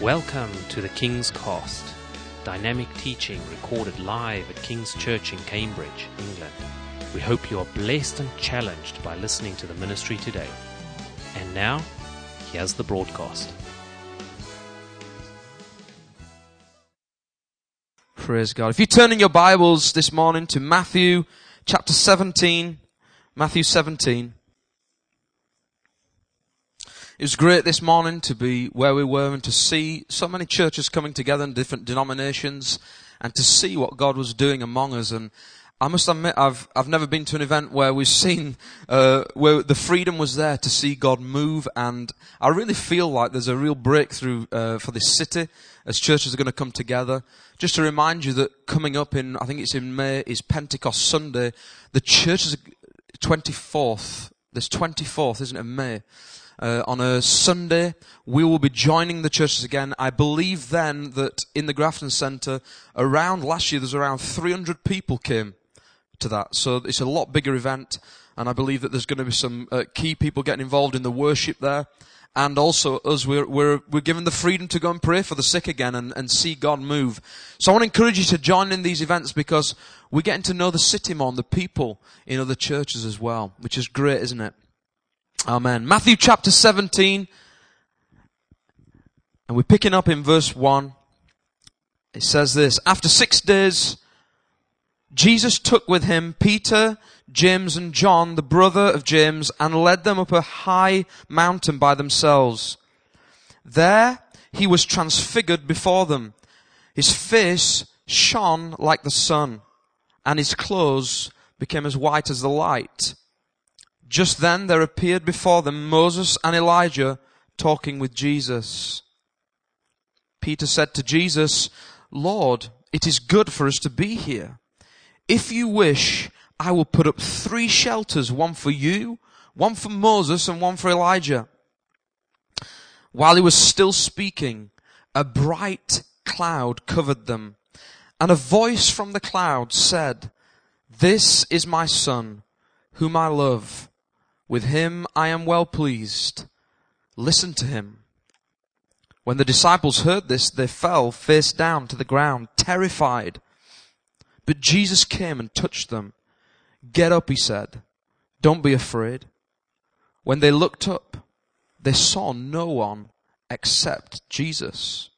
Welcome to the King's Cost, dynamic teaching recorded live at King's Church in Cambridge, England. We hope you are blessed and challenged by listening to the ministry today. And now, here's the broadcast. Praise God. If you turn in your Bibles this morning to Matthew chapter 17, Matthew 17. It was great this morning to be where we were and to see so many churches coming together in different denominations and to see what God was doing among us. And I must admit, I've, I've never been to an event where we've seen, uh, where the freedom was there to see God move. And I really feel like there's a real breakthrough, uh, for this city as churches are going to come together. Just to remind you that coming up in, I think it's in May, is Pentecost Sunday. The church is 24th. This 24th, isn't it, May? Uh, on a Sunday. We will be joining the churches again. I believe then that in the Grafton Centre, around last year, there's around 300 people came to that. So it's a lot bigger event. And I believe that there's going to be some uh, key people getting involved in the worship there. And also us, we're, we're, we're given the freedom to go and pray for the sick again and, and see God move. So I want to encourage you to join in these events because we're getting to know the city more and the people in other churches as well, which is great, isn't it? Amen. Matthew chapter 17. And we're picking up in verse 1. It says this, After six days, Jesus took with him Peter, James and John, the brother of James, and led them up a high mountain by themselves. There he was transfigured before them. His face shone like the sun, and his clothes became as white as the light. Just then there appeared before them Moses and Elijah talking with Jesus. Peter said to Jesus, Lord, it is good for us to be here. If you wish, I will put up three shelters, one for you, one for Moses, and one for Elijah. While he was still speaking, a bright cloud covered them, and a voice from the cloud said, This is my son, whom I love. With him I am well pleased. Listen to him. When the disciples heard this, they fell face down to the ground, terrified. But Jesus came and touched them. Get up, he said. Don't be afraid. When they looked up, they saw no one except Jesus.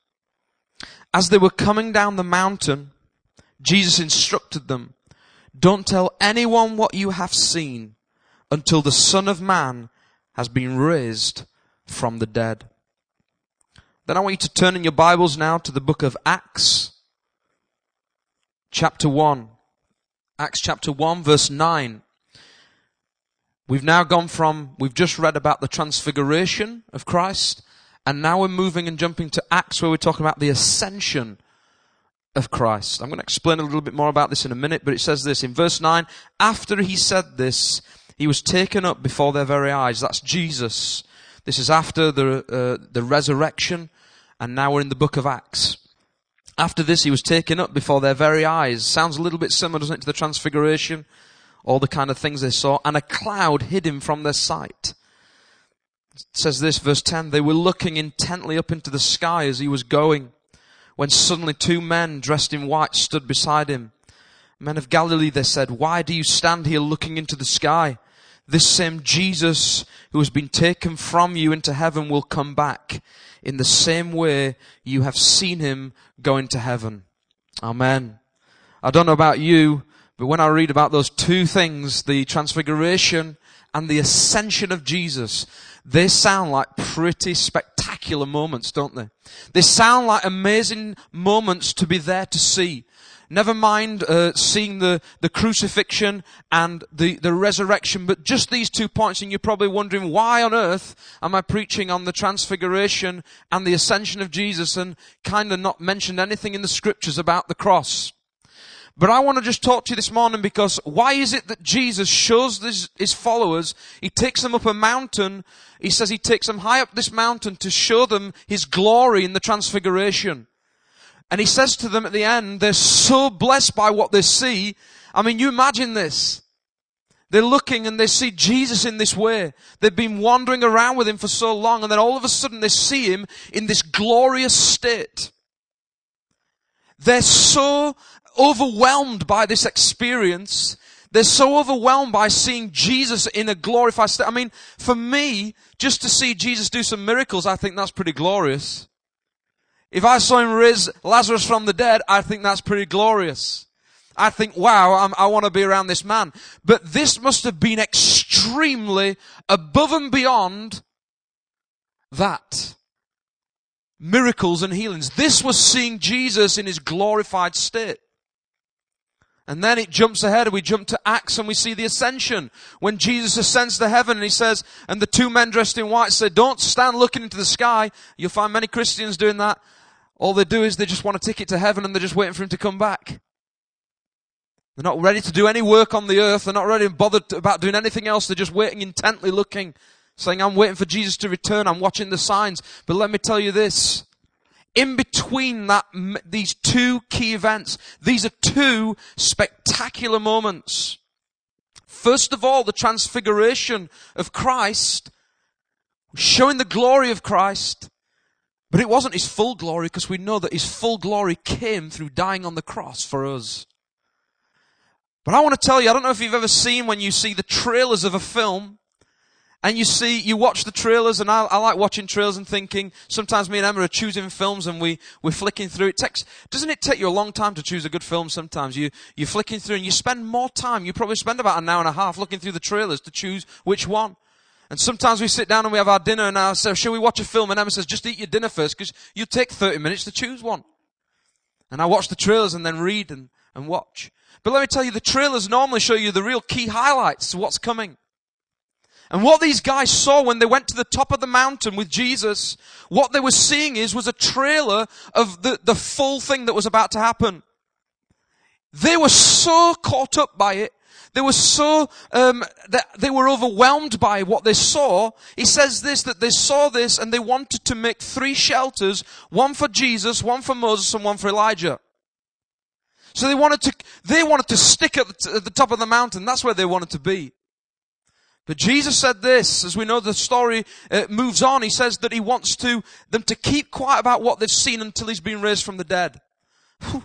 As they were coming down the mountain, Jesus instructed them, don't tell anyone what you have seen until the Son of Man has been raised from the dead. Then I want you to turn in your Bibles now to the book of Acts, chapter 1. Acts chapter 1 verse 9. We've now gone from, we've just read about the transfiguration of Christ, and now we're moving and jumping to Acts where we're talking about the ascension of Christ. I'm going to explain a little bit more about this in a minute, but it says this in verse 9, after he said this, he was taken up before their very eyes. That's Jesus. This is after the, uh, the resurrection, and now we're in the book of Acts. After this, he was taken up before their very eyes. Sounds a little bit similar, doesn't it, to the transfiguration? All the kind of things they saw. And a cloud hid him from their sight. It says this, verse 10, they were looking intently up into the sky as he was going, when suddenly two men dressed in white stood beside him. Men of Galilee, they said, why do you stand here looking into the sky? This same Jesus who has been taken from you into heaven will come back in the same way you have seen him go into heaven. Amen. I don't know about you, but when I read about those two things, the transfiguration and the ascension of Jesus, they sound like pretty spectacular moments, don't they? They sound like amazing moments to be there to see. Never mind uh, seeing the, the crucifixion and the, the resurrection, but just these two points, and you're probably wondering why on earth am I preaching on the transfiguration and the ascension of Jesus and kind of not mentioned anything in the scriptures about the cross. But I want to just talk to you this morning because why is it that Jesus shows this, his followers, he takes them up a mountain, he says he takes them high up this mountain to show them his glory in the transfiguration. And he says to them at the end, they're so blessed by what they see. I mean, you imagine this. They're looking and they see Jesus in this way. They've been wandering around with him for so long and then all of a sudden they see him in this glorious state. They're so overwhelmed by this experience. They're so overwhelmed by seeing Jesus in a glorified state. I mean, for me, just to see Jesus do some miracles, I think that's pretty glorious. If I saw him raise Lazarus from the dead, I think that's pretty glorious. I think, wow, I'm, i want to be around this man. But this must have been extremely above and beyond that. Miracles and healings. This was seeing Jesus in his glorified state. And then it jumps ahead and we jump to Acts and we see the ascension. When Jesus ascends to heaven and he says, and the two men dressed in white said, don't stand looking into the sky. You'll find many Christians doing that. All they do is they just want a ticket to heaven and they're just waiting for him to come back. They're not ready to do any work on the earth. They're not ready and bothered about doing anything else. They're just waiting intently looking, saying, I'm waiting for Jesus to return. I'm watching the signs. But let me tell you this. In between that, these two key events, these are two spectacular moments. First of all, the transfiguration of Christ, showing the glory of Christ. But it wasn't his full glory because we know that his full glory came through dying on the cross for us. But I want to tell you, I don't know if you've ever seen when you see the trailers of a film, and you see, you watch the trailers, and I, I, like watching trailers and thinking, sometimes me and Emma are choosing films and we, we're flicking through. It takes, doesn't it take you a long time to choose a good film sometimes? You, you're flicking through and you spend more time, you probably spend about an hour and a half looking through the trailers to choose which one. And sometimes we sit down and we have our dinner and I say, shall we watch a film? And Emma says, just eat your dinner first because you take 30 minutes to choose one. And I watch the trailers and then read and, and watch. But let me tell you, the trailers normally show you the real key highlights what's coming. And what these guys saw when they went to the top of the mountain with Jesus, what they were seeing is, was a trailer of the, the full thing that was about to happen. They were so caught up by it. They were so, um, that they were overwhelmed by what they saw. He says this, that they saw this and they wanted to make three shelters, one for Jesus, one for Moses, and one for Elijah. So they wanted to, they wanted to stick at the, t- at the top of the mountain. That's where they wanted to be. But Jesus said this, as we know the story uh, moves on, he says that he wants to, them to keep quiet about what they've seen until he's been raised from the dead. Whew.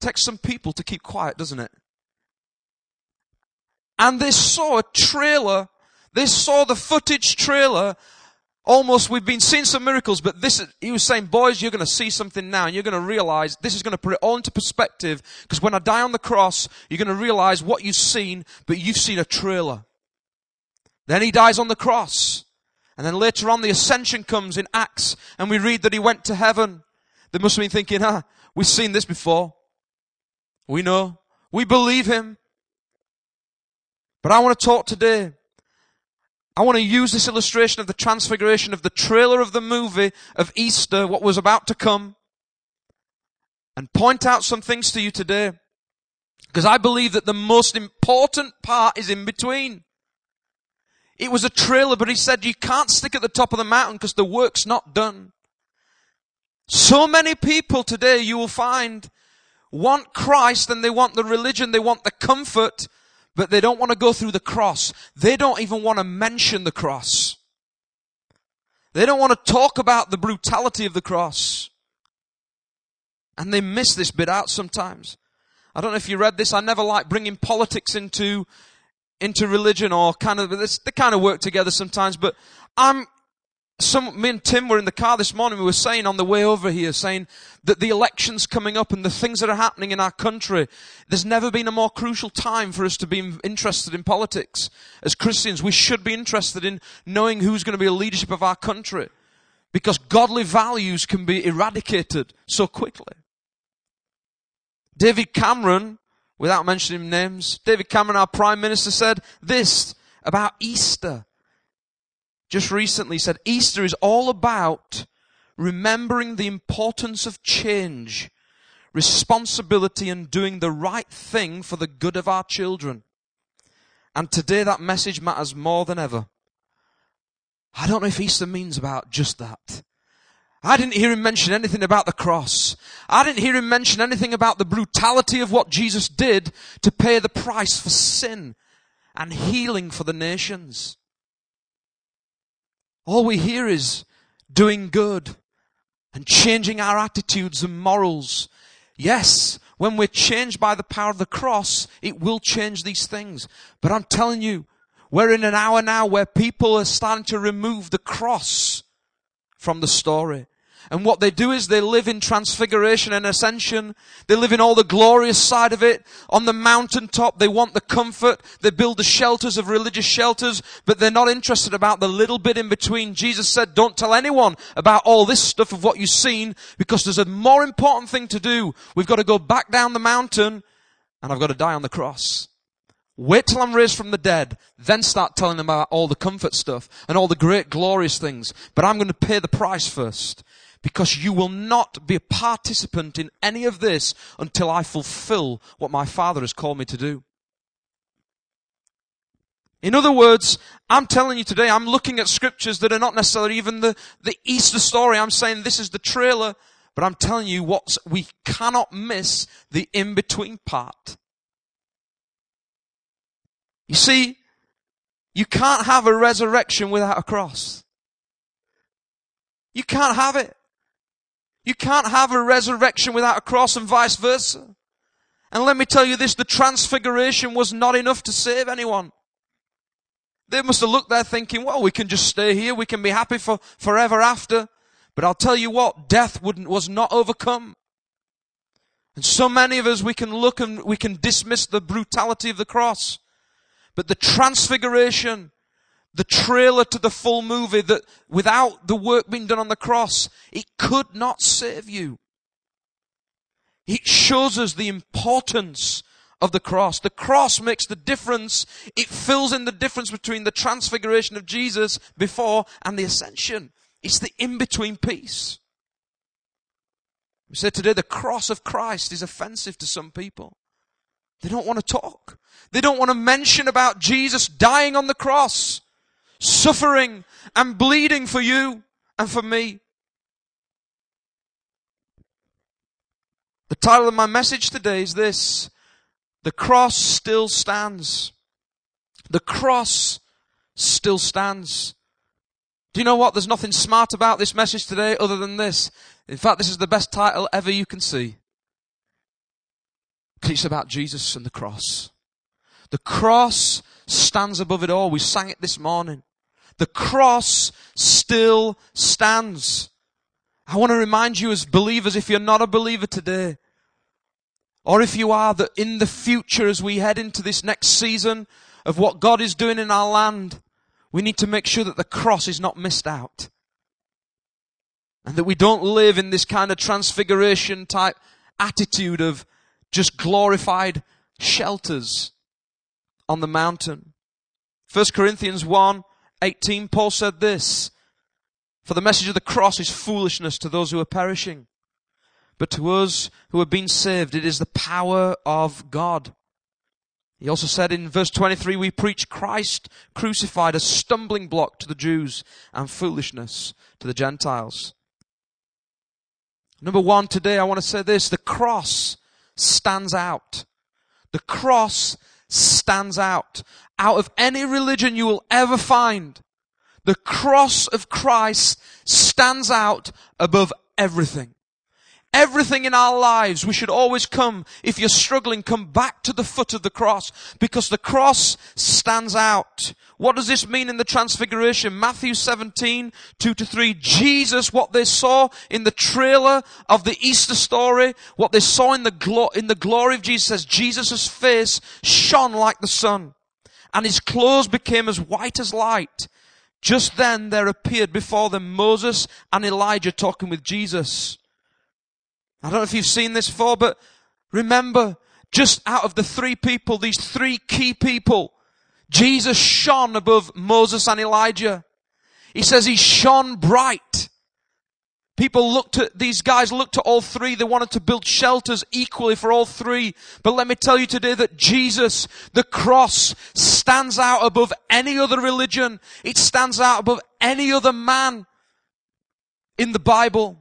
Takes some people to keep quiet, doesn't it? And they saw a trailer, they saw the footage trailer almost we've been seeing some miracles, but this, he was saying, boys, you're going to see something now and you're going to realize this is going to put it all into perspective because when I die on the cross, you're going to realize what you've seen, but you've seen a trailer. Then he dies on the cross. And then later on the ascension comes in Acts and we read that he went to heaven. They must have been thinking, ah, we've seen this before. We know. We believe him. But I want to talk today I want to use this illustration of the transfiguration of the trailer of the movie of Easter, what was about to come, and point out some things to you today. Because I believe that the most important part is in between. It was a trailer, but he said you can't stick at the top of the mountain because the work's not done. So many people today you will find want Christ and they want the religion, they want the comfort, but they don't want to go through the cross. They don't even want to mention the cross. They don't want to talk about the brutality of the cross. And they miss this bit out sometimes. I don't know if you read this. I never like bringing politics into, into religion or kind of, this they kind of work together sometimes, but I'm some, me and Tim were in the car this morning. We were saying on the way over here, saying that the elections coming up and the things that are happening in our country, there's never been a more crucial time for us to be interested in politics. As Christians, we should be interested in knowing who's going to be a leadership of our country. Because godly values can be eradicated so quickly. David Cameron, without mentioning names, David Cameron, our Prime Minister, said this about Easter just recently said Easter is all about remembering the importance of change, responsibility and doing the right thing for the good of our children. And today that message matters more than ever. I don't know if Easter means about just that. I didn't hear him mention anything about the cross. I didn't hear him mention anything about the brutality of what Jesus did to pay the price for sin and healing for the nations. All we hear is doing good and changing our attitudes and morals. Yes, when we're changed by the power of the cross, it will change these things. But I'm telling you, we're in an hour now where people are starting to remove the cross from the story. And what they do is they live in transfiguration and ascension. They live in all the glorious side of it. On the mountaintop, they want the comfort. They build the shelters of religious shelters, but they're not interested about the little bit in between. Jesus said, don't tell anyone about all this stuff of what you've seen because there's a more important thing to do. We've got to go back down the mountain and I've got to die on the cross. Wait till I'm raised from the dead, then start telling them about all the comfort stuff and all the great glorious things. But I'm going to pay the price first because you will not be a participant in any of this until I fulfill what my Father has called me to do. In other words, I'm telling you today, I'm looking at scriptures that are not necessarily even the, the Easter story. I'm saying this is the trailer, but I'm telling you what we cannot miss the in-between part. You see, you can't have a resurrection without a cross. You can't have it. You can't have a resurrection without a cross and vice versa. And let me tell you this, the transfiguration was not enough to save anyone. They must have looked there thinking, well, we can just stay here. We can be happy for forever after. But I'll tell you what, death was not overcome. And so many of us, we can look and we can dismiss the brutality of the cross. But the transfiguration the trailer to the full movie that without the work being done on the cross, it could not save you. It shows us the importance of the cross. The cross makes the difference. It fills in the difference between the transfiguration of Jesus before and the ascension. It's the in-between piece. We said today the cross of Christ is offensive to some people. They don't want to talk. They don't want to mention about Jesus dying on the cross suffering and bleeding for you and for me. The title of my message today is this. The cross still stands. The cross still stands. Do you know what? There's nothing smart about this message today other than this. In fact, this is the best title ever you can see. It's about Jesus and the cross. The cross stands above it all. We sang it this morning. The cross still stands. I want to remind you as believers, if you're not a believer today, or if you are, that in the future as we head into this next season of what God is doing in our land, we need to make sure that the cross is not missed out. And that we don't live in this kind of transfiguration type attitude of just glorified shelters on the mountain. 1 Corinthians 1 18, Paul said this, For the message of the cross is foolishness to those who are perishing. But to us who have been saved, it is the power of God. He also said in verse 23, we preach Christ crucified a stumbling block to the Jews and foolishness to the Gentiles. Number one, today I want to say this, the cross stands out. The cross stands out out of any religion you will ever find, the cross of Christ stands out above everything. Everything in our lives, we should always come, if you're struggling, come back to the foot of the cross, because the cross stands out. What does this mean in the transfiguration? Matthew 17, 2 to 3. Jesus, what they saw in the trailer of the Easter story, what they saw in the, glo- in the glory of Jesus says, Jesus' face shone like the sun and his clothes became as white as light. Just then there appeared before them Moses and Elijah talking with Jesus. I don't know if you've seen this before, but remember, just out of the three people, these three key people, Jesus shone above Moses and Elijah. He says he shone bright. People looked at, these guys looked at all three. They wanted to build shelters equally for all three. But let me tell you today that Jesus, the cross, stands out above any other religion. It stands out above any other man in the Bible.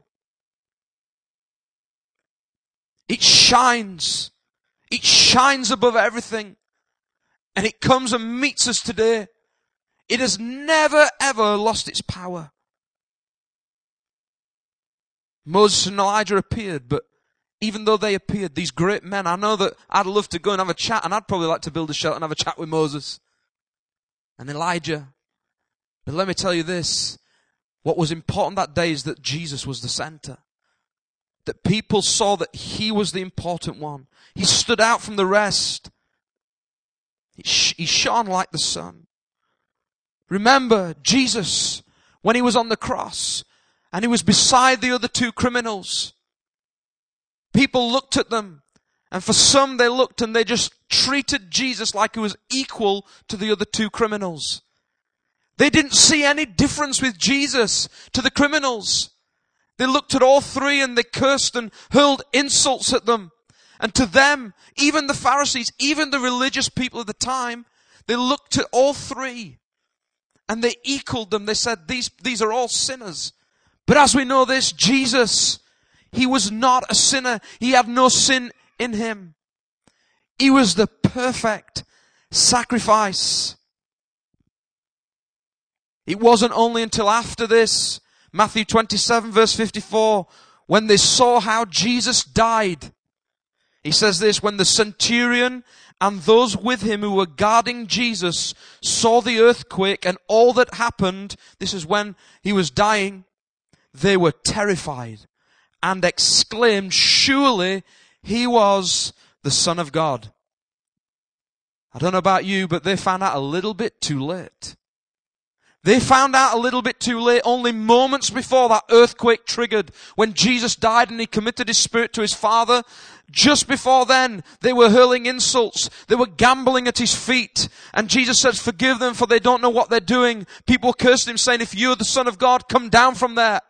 It shines. It shines above everything. And it comes and meets us today. It has never ever lost its power. Moses and Elijah appeared, but even though they appeared, these great men, I know that I'd love to go and have a chat, and I'd probably like to build a shelter and have a chat with Moses and Elijah. But let me tell you this. What was important that day is that Jesus was the center. That people saw that he was the important one. He stood out from the rest. He, sh- he shone like the sun. Remember, Jesus, when he was on the cross, and he was beside the other two criminals, people looked at them, and for some they looked and they just treated Jesus like he was equal to the other two criminals. They didn't see any difference with Jesus to the criminals. They looked at all three and they cursed and hurled insults at them. And to them, even the Pharisees, even the religious people of the time, they looked at all three and they equaled them. They said, these, these are all sinners. But as we know this, Jesus, he was not a sinner. He had no sin in him. He was the perfect sacrifice. It wasn't only until after this, Matthew 27 verse 54, when they saw how Jesus died. He says this, when the centurion and those with him who were guarding Jesus saw the earthquake and all that happened, this is when he was dying, they were terrified and exclaimed, surely he was the son of God. I don't know about you, but they found out a little bit too late. They found out a little bit too late, only moments before that earthquake triggered, when Jesus died and he committed his spirit to his Father. Just before then, they were hurling insults. They were gambling at his feet. And Jesus says, forgive them for they don't know what they're doing. People cursed him saying, if you're the son of God, come down from there.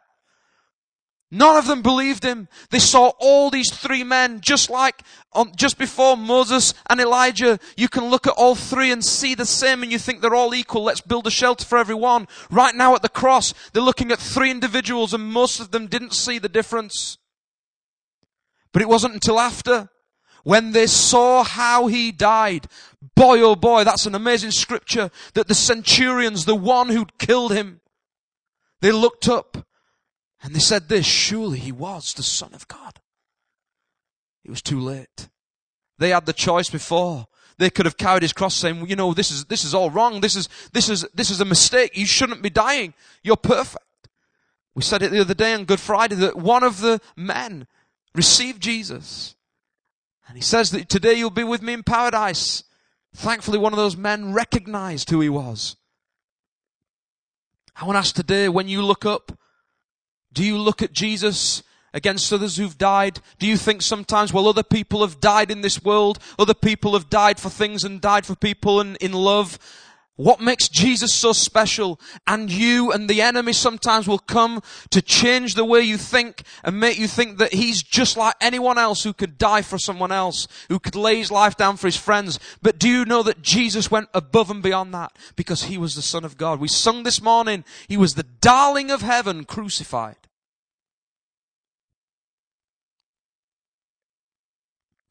None of them believed him. They saw all these three men, just like on, just before Moses and Elijah. You can look at all three and see the same and you think they're all equal. Let's build a shelter for everyone. Right now at the cross, they're looking at three individuals and most of them didn't see the difference. But it wasn't until after, when they saw how he died. Boy, oh boy, that's an amazing scripture that the centurions, the one who'd killed him, they looked up and they said this, surely he was the Son of God. It was too late. They had the choice before. They could have carried his cross saying, well, you know, this is, this is all wrong. This is, this is, this is a mistake. You shouldn't be dying. You're perfect. We said it the other day on Good Friday that one of the men received Jesus. And he says that today you'll be with me in paradise. Thankfully, one of those men recognized who he was. I want to ask today, when you look up do you look at Jesus against others who've died? Do you think sometimes, well, other people have died in this world, other people have died for things and died for people and in love? What makes Jesus so special? And you and the enemy sometimes will come to change the way you think and make you think that he's just like anyone else who could die for someone else, who could lay his life down for his friends. But do you know that Jesus went above and beyond that because he was the son of God? We sung this morning, he was the darling of heaven crucified.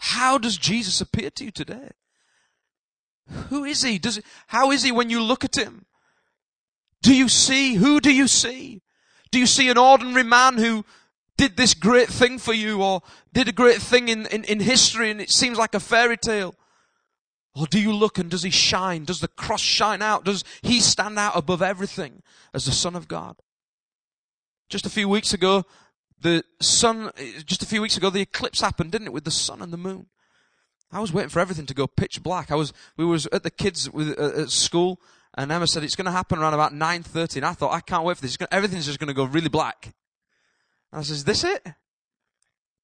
How does Jesus appear to you today? Who is he? Does, how is he when you look at him? Do you see? Who do you see? Do you see an ordinary man who did this great thing for you or did a great thing in, in, in history and it seems like a fairy tale? Or do you look and does he shine? Does the cross shine out? Does he stand out above everything as the Son of God? Just a few weeks ago, the sun, just a few weeks ago, the eclipse happened, didn't it, with the sun and the moon? I was waiting for everything to go pitch black. I was, we was at the kids with, uh, at school, and Emma said it's going to happen around about 9.30, and I thought, I can't wait for this. Gonna, everything's just going to go really black. And I said, is this it?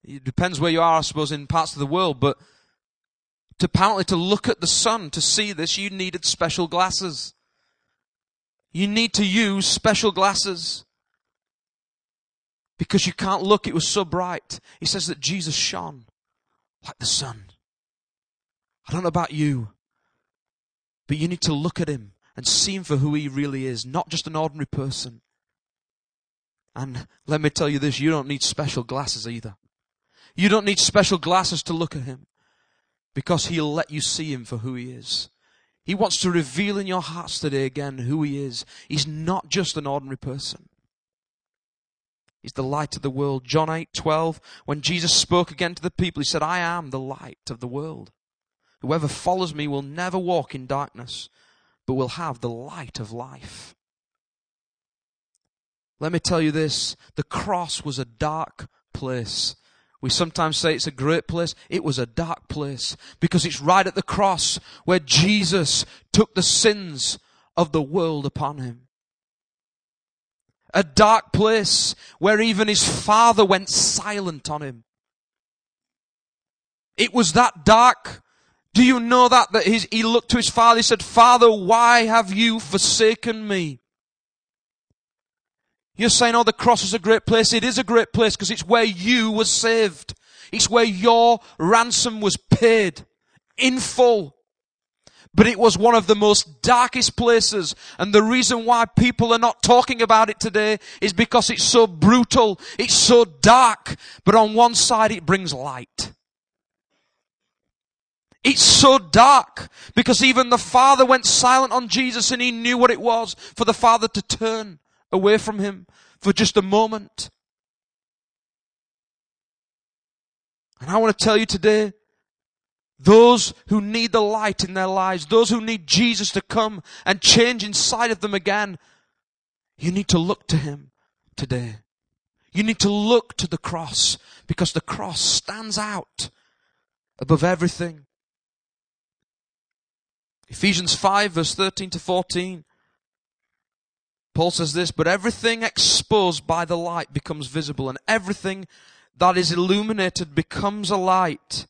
It depends where you are, I suppose, in parts of the world, but to apparently to look at the sun, to see this, you needed special glasses. You need to use special glasses. Because you can't look, it was so bright. He says that Jesus shone like the sun. I don't know about you, but you need to look at him and see him for who he really is, not just an ordinary person. And let me tell you this, you don't need special glasses either. You don't need special glasses to look at him because he'll let you see him for who he is. He wants to reveal in your hearts today again who He is. He's not just an ordinary person. He's the light of the world. John 8, 12, when Jesus spoke again to the people, He said, I am the light of the world. Whoever follows me will never walk in darkness, but will have the light of life. Let me tell you this the cross was a dark place. We sometimes say it's a great place. It was a dark place because it's right at the cross where Jesus took the sins of the world upon him. A dark place where even his father went silent on him. It was that dark. Do you know that? That his, he looked to his father, he said, Father, why have you forsaken me? You're saying, oh, the cross is a great place. It is a great place because it's where you were saved. It's where your ransom was paid in full. But it was one of the most darkest places. And the reason why people are not talking about it today is because it's so brutal. It's so dark. But on one side, it brings light. It's so dark because even the Father went silent on Jesus and he knew what it was for the Father to turn away from him for just a moment. And I want to tell you today, those who need the light in their lives, those who need Jesus to come and change inside of them again, you need to look to Him today. You need to look to the cross because the cross stands out above everything. Ephesians 5 verse 13 to 14. Paul says this, but everything exposed by the light becomes visible and everything that is illuminated becomes a light.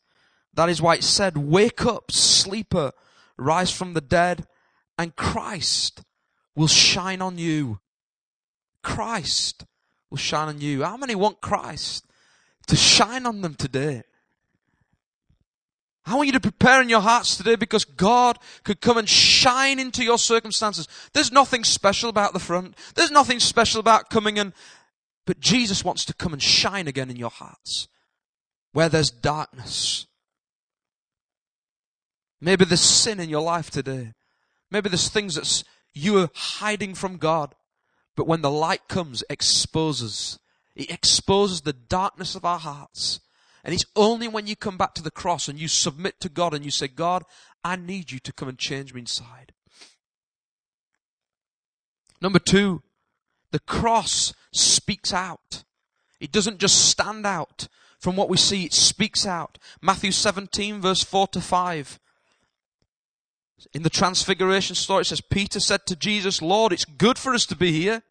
That is why it said, wake up, sleeper, rise from the dead and Christ will shine on you. Christ will shine on you. How many want Christ to shine on them today? I want you to prepare in your hearts today because God could come and shine into your circumstances. There's nothing special about the front. There's nothing special about coming and, but Jesus wants to come and shine again in your hearts where there's darkness. Maybe there's sin in your life today. Maybe there's things that you are hiding from God. But when the light comes, exposes. It exposes the darkness of our hearts. And it's only when you come back to the cross and you submit to God and you say, God, I need you to come and change me inside. Number two, the cross speaks out. It doesn't just stand out from what we see, it speaks out. Matthew 17 verse 4 to 5. In the transfiguration story, it says, Peter said to Jesus, Lord, it's good for us to be here.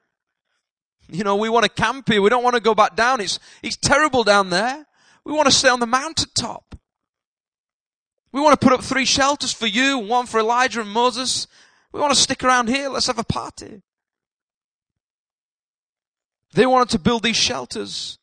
You know, we want to camp here. We don't want to go back down. It's, it's terrible down there. We want to stay on the mountaintop. We want to put up three shelters for you, one for Elijah and Moses. We want to stick around here. Let's have a party. They wanted to build these shelters.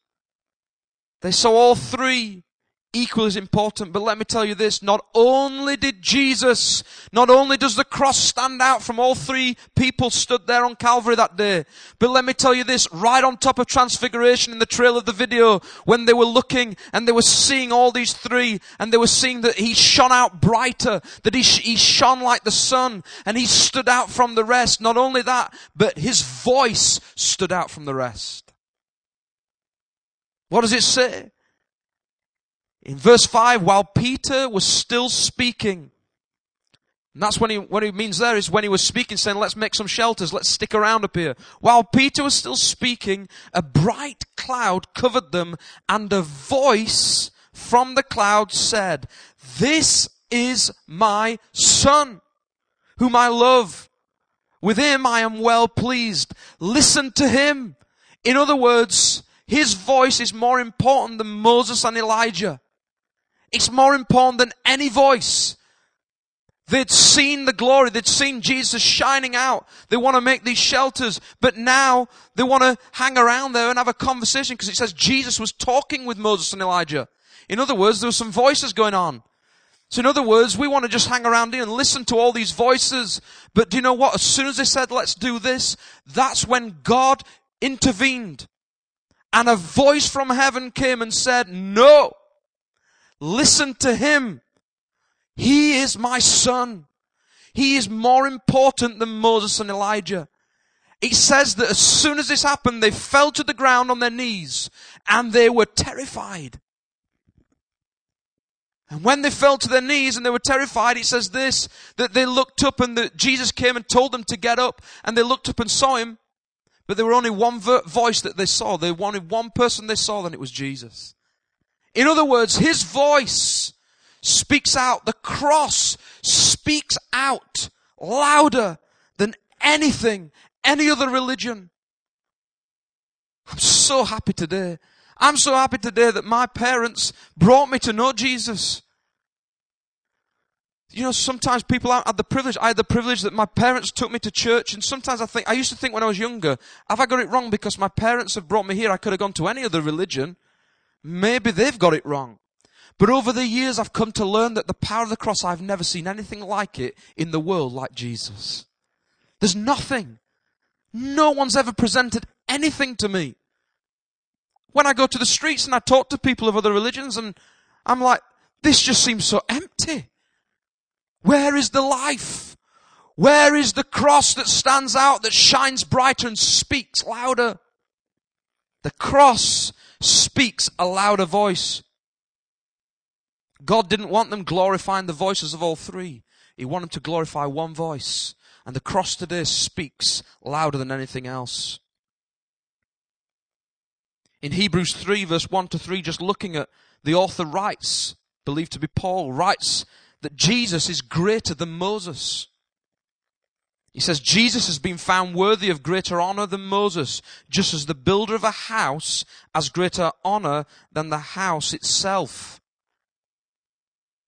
They saw all three equally as important. But let me tell you this, not only did Jesus, not only does the cross stand out from all three people stood there on Calvary that day, but let me tell you this, right on top of transfiguration in the trail of the video, when they were looking and they were seeing all these three and they were seeing that he shone out brighter, that he, he shone like the sun and he stood out from the rest. Not only that, but his voice stood out from the rest. What does it say? In verse 5, while Peter was still speaking, and that's when he, what he means there is when he was speaking, saying, let's make some shelters, let's stick around up here. While Peter was still speaking, a bright cloud covered them, and a voice from the cloud said, this is my son, whom I love. With him I am well pleased. Listen to him. In other words, his voice is more important than Moses and Elijah. It's more important than any voice. They'd seen the glory. They'd seen Jesus shining out. They want to make these shelters, but now they want to hang around there and have a conversation because it says Jesus was talking with Moses and Elijah. In other words, there were some voices going on. So in other words, we want to just hang around here and listen to all these voices. But do you know what? As soon as they said, let's do this, that's when God intervened. And a voice from heaven came and said, no, Listen to him. He is my son. He is more important than Moses and Elijah. It says that as soon as this happened, they fell to the ground on their knees and they were terrified. And when they fell to their knees and they were terrified, it says this, that they looked up and that Jesus came and told them to get up and they looked up and saw him. But there were only one voice that they saw. They wanted one person they saw, and it was Jesus. In other words, his voice speaks out. The cross speaks out louder than anything, any other religion. I'm so happy today. I'm so happy today that my parents brought me to know Jesus. You know, sometimes people had the privilege, I had the privilege that my parents took me to church and sometimes I think, I used to think when I was younger, have I got it wrong because my parents have brought me here? I could have gone to any other religion. Maybe they've got it wrong. But over the years, I've come to learn that the power of the cross, I've never seen anything like it in the world like Jesus. There's nothing. No one's ever presented anything to me. When I go to the streets and I talk to people of other religions and I'm like, this just seems so empty. Where is the life? Where is the cross that stands out, that shines brighter and speaks louder? The cross speaks a louder voice. God didn't want them glorifying the voices of all three. He wanted them to glorify one voice. And the cross today speaks louder than anything else. In Hebrews 3 verse 1 to 3, just looking at the author writes, believed to be Paul, writes that Jesus is greater than Moses. He says Jesus has been found worthy of greater honor than Moses, just as the builder of a house has greater honor than the house itself.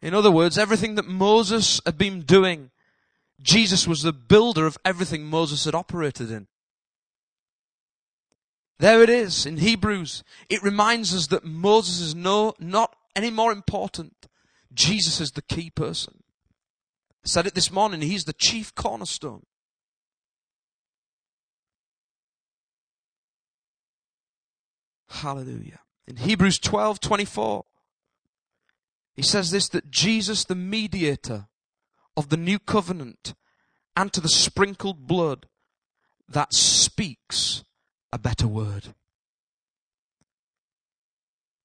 In other words, everything that Moses had been doing, Jesus was the builder of everything Moses had operated in. There it is in Hebrews. It reminds us that Moses is no, not any more important. Jesus is the key person. I said it this morning, he's the chief cornerstone. Hallelujah. In Hebrews 12, 24, he says this, that Jesus, the mediator of the new covenant and to the sprinkled blood that speaks a better word.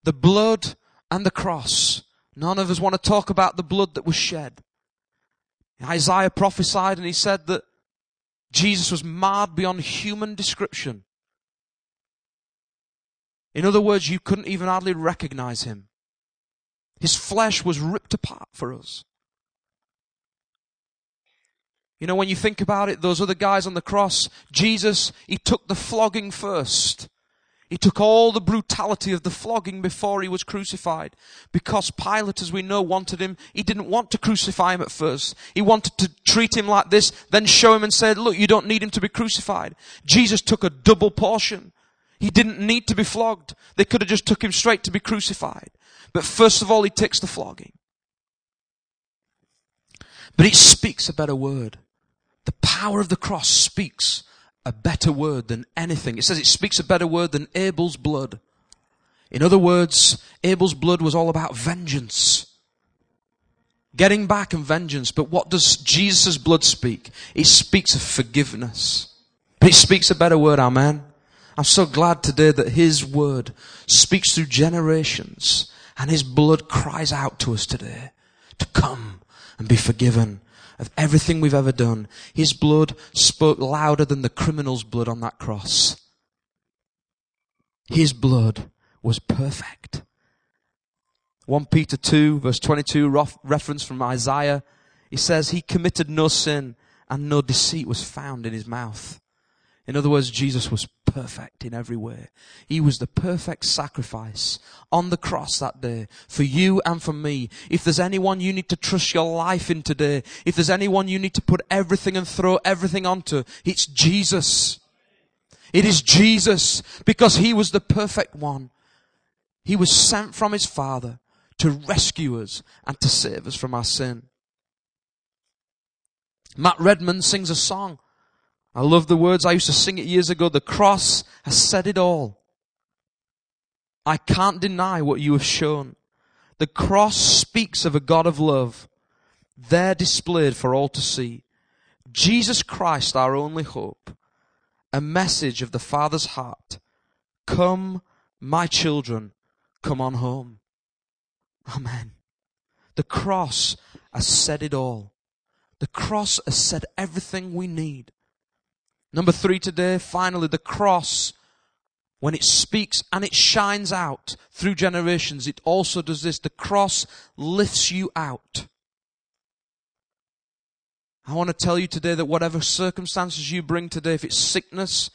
The blood and the cross. None of us want to talk about the blood that was shed. Isaiah prophesied and he said that Jesus was marred beyond human description. In other words, you couldn't even hardly recognize him. His flesh was ripped apart for us. You know, when you think about it, those other guys on the cross, Jesus, he took the flogging first. He took all the brutality of the flogging before he was crucified. Because Pilate, as we know, wanted him, he didn't want to crucify him at first. He wanted to treat him like this, then show him and said, look, you don't need him to be crucified. Jesus took a double portion. He didn't need to be flogged. They could have just took him straight to be crucified. But first of all, he takes the flogging. But it speaks a better word. The power of the cross speaks a better word than anything. It says it speaks a better word than Abel's blood. In other words, Abel's blood was all about vengeance. Getting back and vengeance. But what does Jesus' blood speak? It speaks of forgiveness. But it speaks a better word, amen. I'm so glad today that His word speaks through generations and His blood cries out to us today to come and be forgiven of everything we've ever done. His blood spoke louder than the criminal's blood on that cross. His blood was perfect. 1 Peter 2 verse 22 reference from Isaiah. He says he committed no sin and no deceit was found in his mouth. In other words, Jesus was perfect in every way. He was the perfect sacrifice on the cross that day for you and for me. If there's anyone you need to trust your life in today, if there's anyone you need to put everything and throw everything onto, it's Jesus. It is Jesus because he was the perfect one. He was sent from his Father to rescue us and to save us from our sin. Matt Redman sings a song I love the words. I used to sing it years ago. The cross has said it all. I can't deny what you have shown. The cross speaks of a God of love, there displayed for all to see. Jesus Christ, our only hope, a message of the Father's heart. Come, my children, come on home. Amen. The cross has said it all. The cross has said everything we need. Number three today, finally, the cross, when it speaks and it shines out through generations, it also does this. The cross lifts you out. I want to tell you today that whatever circumstances you bring today, if it's sickness,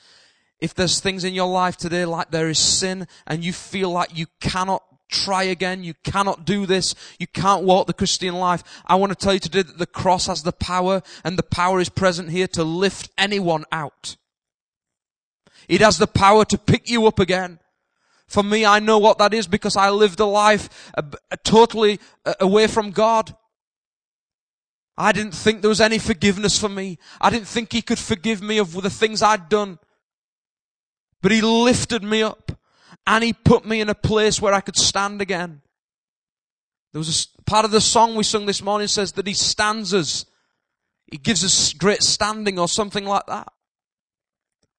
if there's things in your life today like there is sin and you feel like you cannot try again, you cannot do this, you can't walk the Christian life, I want to tell you today that the cross has the power and the power is present here to lift anyone out. It has the power to pick you up again. For me, I know what that is because I lived a life uh, totally uh, away from God. I didn't think there was any forgiveness for me. I didn't think He could forgive me of the things I'd done. But He lifted me up and He put me in a place where I could stand again. There was a part of the song we sung this morning says that He stands us. He gives us great standing or something like that.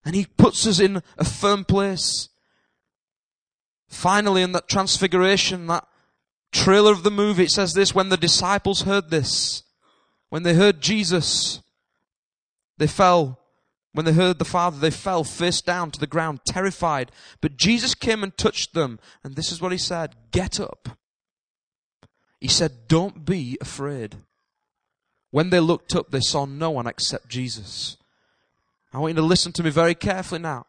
And He puts us in a firm place. Finally, in that transfiguration, that trailer of the movie, it says this, when the disciples heard this, when they heard Jesus, they fell. When they heard the Father, they fell face down to the ground, terrified. But Jesus came and touched them, and this is what he said Get up. He said, Don't be afraid. When they looked up, they saw no one except Jesus. I want you to listen to me very carefully now.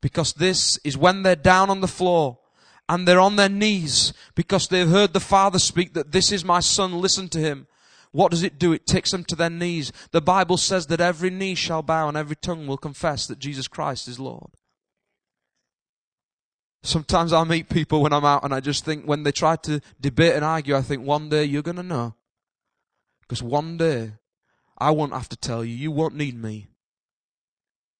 Because this is when they're down on the floor and they're on their knees because they've heard the Father speak that this is my son, listen to him. What does it do? It takes them to their knees. The Bible says that every knee shall bow and every tongue will confess that Jesus Christ is Lord. Sometimes I meet people when I'm out and I just think when they try to debate and argue, I think one day you're going to know. Because one day I won't have to tell you, you won't need me.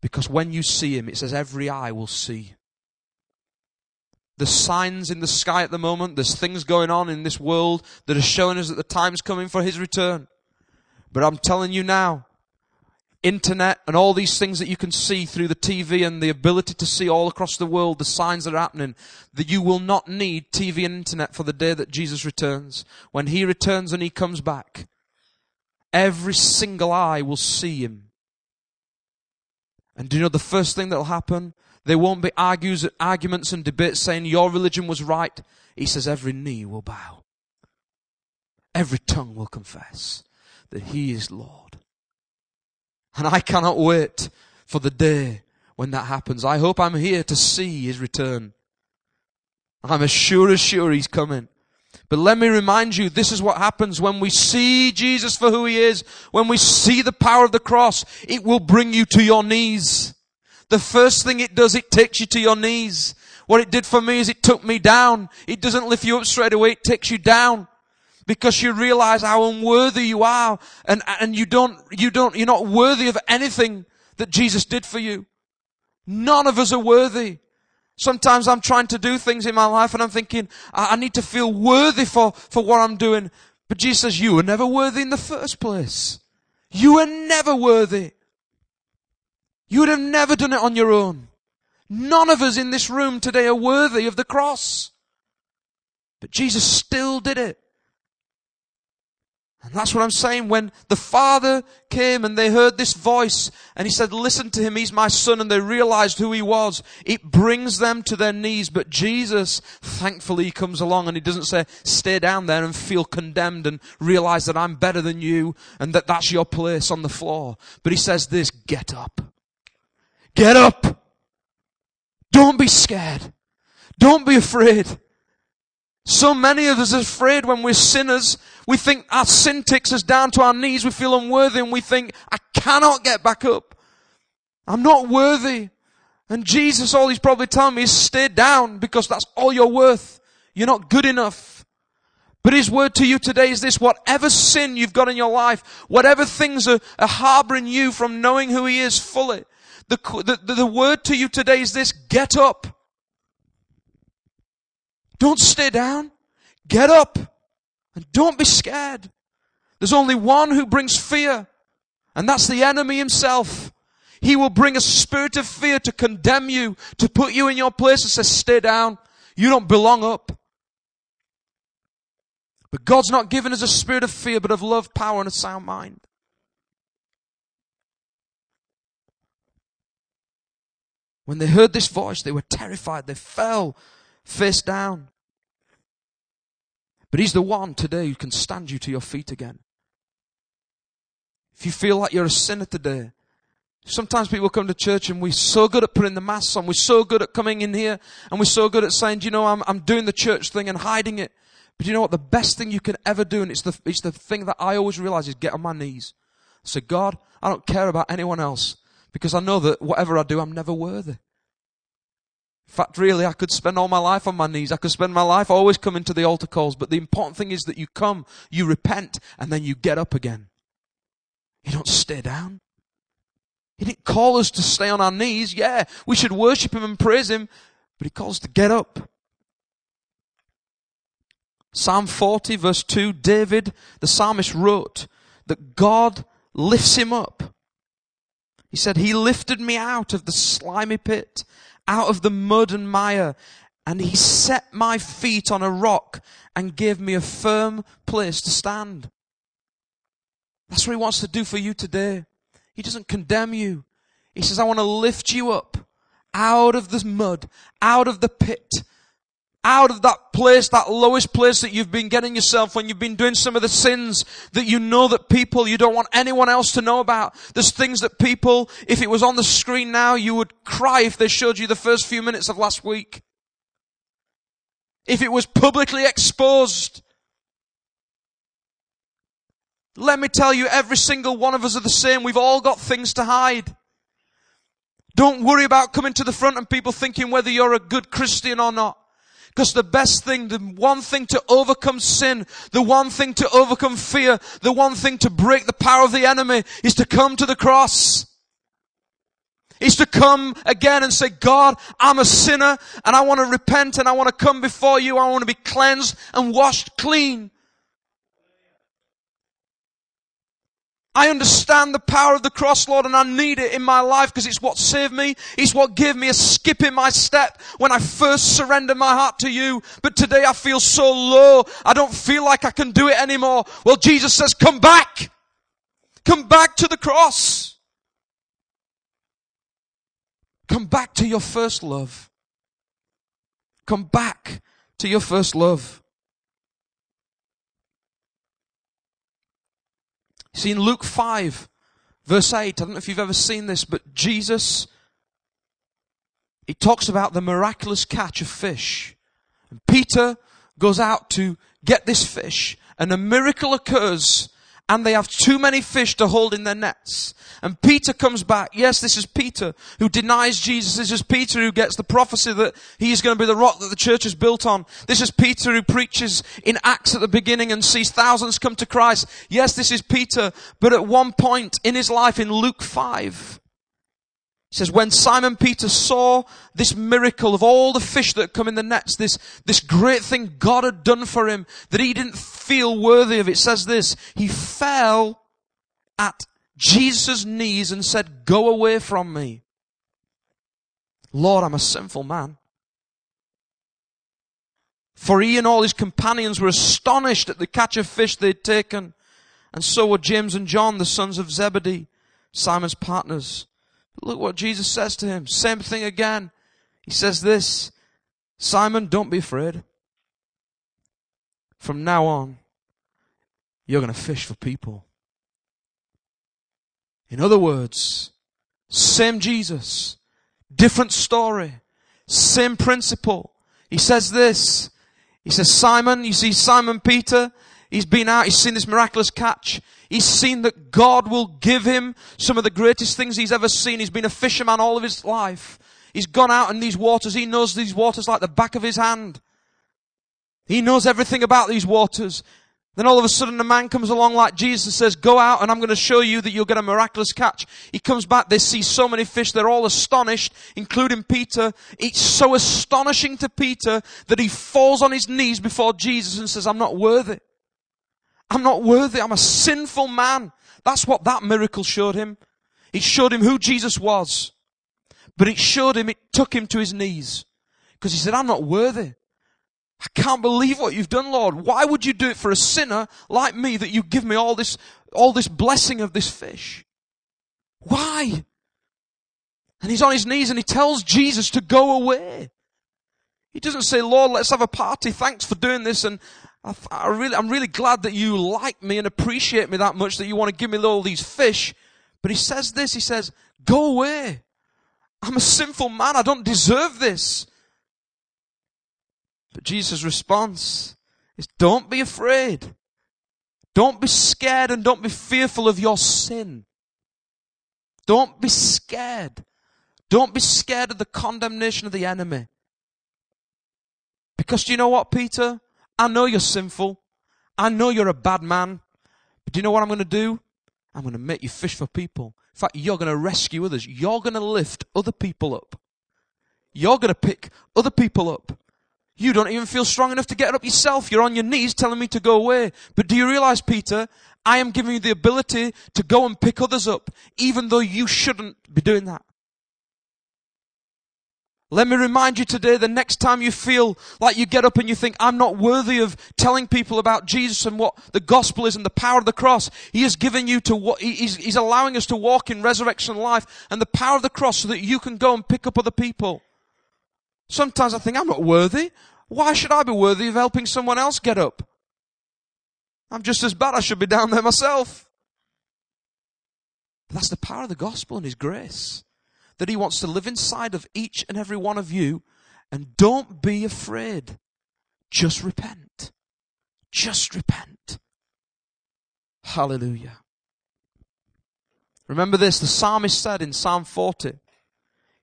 Because when you see him, it says every eye will see. There's signs in the sky at the moment. There's things going on in this world that are showing us that the time's coming for His return. But I'm telling you now, internet and all these things that you can see through the TV and the ability to see all across the world, the signs that are happening, that you will not need TV and internet for the day that Jesus returns. When He returns and He comes back, every single eye will see Him. And do you know the first thing that will happen? There won't be argues, arguments and debates saying your religion was right. He says every knee will bow. Every tongue will confess that He is Lord. And I cannot wait for the day when that happens. I hope I'm here to see His return. I'm as sure as sure He's coming. But let me remind you, this is what happens when we see Jesus for who He is, when we see the power of the cross, it will bring you to your knees. The first thing it does, it takes you to your knees. What it did for me is it took me down. It doesn't lift you up straight away, it takes you down. Because you realize how unworthy you are and, and you don't, you don't, you're not worthy of anything that Jesus did for you. None of us are worthy. Sometimes I'm trying to do things in my life and I'm thinking, I, I need to feel worthy for, for what I'm doing. But Jesus says, you were never worthy in the first place. You were never worthy. You would have never done it on your own. None of us in this room today are worthy of the cross. But Jesus still did it. And that's what I'm saying. When the Father came and they heard this voice and He said, listen to Him, He's my Son, and they realized who He was, it brings them to their knees. But Jesus, thankfully, He comes along and He doesn't say, stay down there and feel condemned and realize that I'm better than you and that that's your place on the floor. But He says this, get up. Get up. Don't be scared. Don't be afraid. So many of us are afraid when we're sinners. We think our sin takes us down to our knees. We feel unworthy and we think, I cannot get back up. I'm not worthy. And Jesus, all he's probably telling me is stay down because that's all you're worth. You're not good enough. But his word to you today is this, whatever sin you've got in your life, whatever things are, are harboring you from knowing who he is fully, the, the, the word to you today is this, get up. Don't stay down. Get up. And don't be scared. There's only one who brings fear. And that's the enemy himself. He will bring a spirit of fear to condemn you, to put you in your place and say, stay down. You don't belong up. But God's not given us a spirit of fear, but of love, power, and a sound mind. When they heard this voice, they were terrified. They fell face down. But He's the one today who can stand you to your feet again. If you feel like you're a sinner today, Sometimes people come to church and we're so good at putting the masks on. We're so good at coming in here and we're so good at saying, you know, I'm, I'm doing the church thing and hiding it. But you know what? The best thing you can ever do, and it's the, it's the thing that I always realize is get on my knees. Say, God, I don't care about anyone else because I know that whatever I do, I'm never worthy. In fact, really, I could spend all my life on my knees. I could spend my life always coming to the altar calls. But the important thing is that you come, you repent, and then you get up again. You don't stay down. He didn't call us to stay on our knees. Yeah, we should worship Him and praise Him, but He calls us to get up. Psalm 40 verse 2, David, the psalmist wrote that God lifts him up. He said, He lifted me out of the slimy pit, out of the mud and mire, and He set my feet on a rock and gave me a firm place to stand. That's what He wants to do for you today. He doesn't condemn you. He says, I want to lift you up out of the mud, out of the pit, out of that place, that lowest place that you've been getting yourself when you've been doing some of the sins that you know that people, you don't want anyone else to know about. There's things that people, if it was on the screen now, you would cry if they showed you the first few minutes of last week. If it was publicly exposed. Let me tell you, every single one of us are the same. We've all got things to hide. Don't worry about coming to the front and people thinking whether you're a good Christian or not. Because the best thing, the one thing to overcome sin, the one thing to overcome fear, the one thing to break the power of the enemy is to come to the cross. Is to come again and say, God, I'm a sinner and I want to repent and I want to come before you. I want to be cleansed and washed clean. I understand the power of the cross, Lord, and I need it in my life because it's what saved me. It's what gave me a skip in my step when I first surrendered my heart to you. But today I feel so low. I don't feel like I can do it anymore. Well, Jesus says, come back. Come back to the cross. Come back to your first love. Come back to your first love. See, in Luke 5, verse 8, I don't know if you've ever seen this, but Jesus, he talks about the miraculous catch of fish. And Peter goes out to get this fish, and a miracle occurs and they have too many fish to hold in their nets. And Peter comes back. Yes, this is Peter who denies Jesus. This is Peter who gets the prophecy that he is going to be the rock that the church is built on. This is Peter who preaches in Acts at the beginning and sees thousands come to Christ. Yes, this is Peter. But at one point in his life in Luke 5, he says, when Simon Peter saw this miracle of all the fish that come in the nets, this, this great thing God had done for him, that he didn't feel worthy of, it says this, he fell at Jesus' knees and said, go away from me. Lord, I'm a sinful man. For he and all his companions were astonished at the catch of fish they'd taken. And so were James and John, the sons of Zebedee, Simon's partners. Look what Jesus says to him. Same thing again. He says this, Simon, don't be afraid. From now on, you're going to fish for people. In other words, same Jesus, different story, same principle. He says this. He says, Simon, you see Simon Peter, he's been out, he's seen this miraculous catch. He's seen that God will give him some of the greatest things he's ever seen. He's been a fisherman all of his life. He's gone out in these waters. He knows these waters like the back of his hand. He knows everything about these waters. Then all of a sudden a man comes along like Jesus and says, go out and I'm going to show you that you'll get a miraculous catch. He comes back, they see so many fish, they're all astonished, including Peter. It's so astonishing to Peter that he falls on his knees before Jesus and says, I'm not worthy. I'm not worthy. I'm a sinful man. That's what that miracle showed him. It showed him who Jesus was. But it showed him, it took him to his knees. Because he said, I'm not worthy. I can't believe what you've done, Lord. Why would you do it for a sinner like me that you give me all this, all this blessing of this fish? Why? And he's on his knees and he tells Jesus to go away. He doesn't say, Lord, let's have a party. Thanks for doing this. And I, I really, I'm really glad that you like me and appreciate me that much that you want to give me all these fish. But he says this, he says, go away. I'm a sinful man. I don't deserve this. But Jesus' response is don't be afraid. Don't be scared and don't be fearful of your sin. Don't be scared. Don't be scared of the condemnation of the enemy. Because do you know what, Peter? I know you're sinful. I know you're a bad man. But do you know what I'm going to do? I'm going to make you fish for people. In fact, you're going to rescue others. You're going to lift other people up. You're going to pick other people up. You don't even feel strong enough to get up yourself. You're on your knees telling me to go away. But do you realize, Peter, I am giving you the ability to go and pick others up, even though you shouldn't be doing that. Let me remind you today, the next time you feel like you get up and you think, I'm not worthy of telling people about Jesus and what the gospel is and the power of the cross. He has given you to, he's, he's allowing us to walk in resurrection life and the power of the cross so that you can go and pick up other people. Sometimes I think I'm not worthy. Why should I be worthy of helping someone else get up? I'm just as bad. I should be down there myself. But that's the power of the gospel and His grace. That He wants to live inside of each and every one of you. And don't be afraid. Just repent. Just repent. Hallelujah. Remember this, the psalmist said in Psalm 40,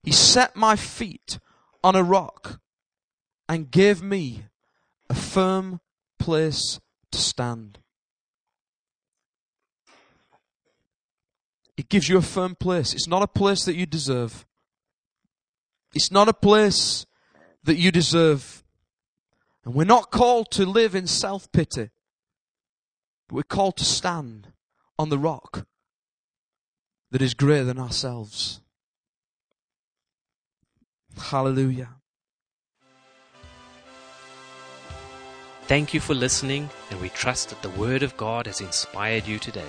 He set my feet on a rock and gave me a firm place to stand. It gives you a firm place. It's not a place that you deserve. It's not a place that you deserve. And we're not called to live in self pity, but we're called to stand on the rock that is greater than ourselves. Hallelujah. Thank you for listening, and we trust that the Word of God has inspired you today.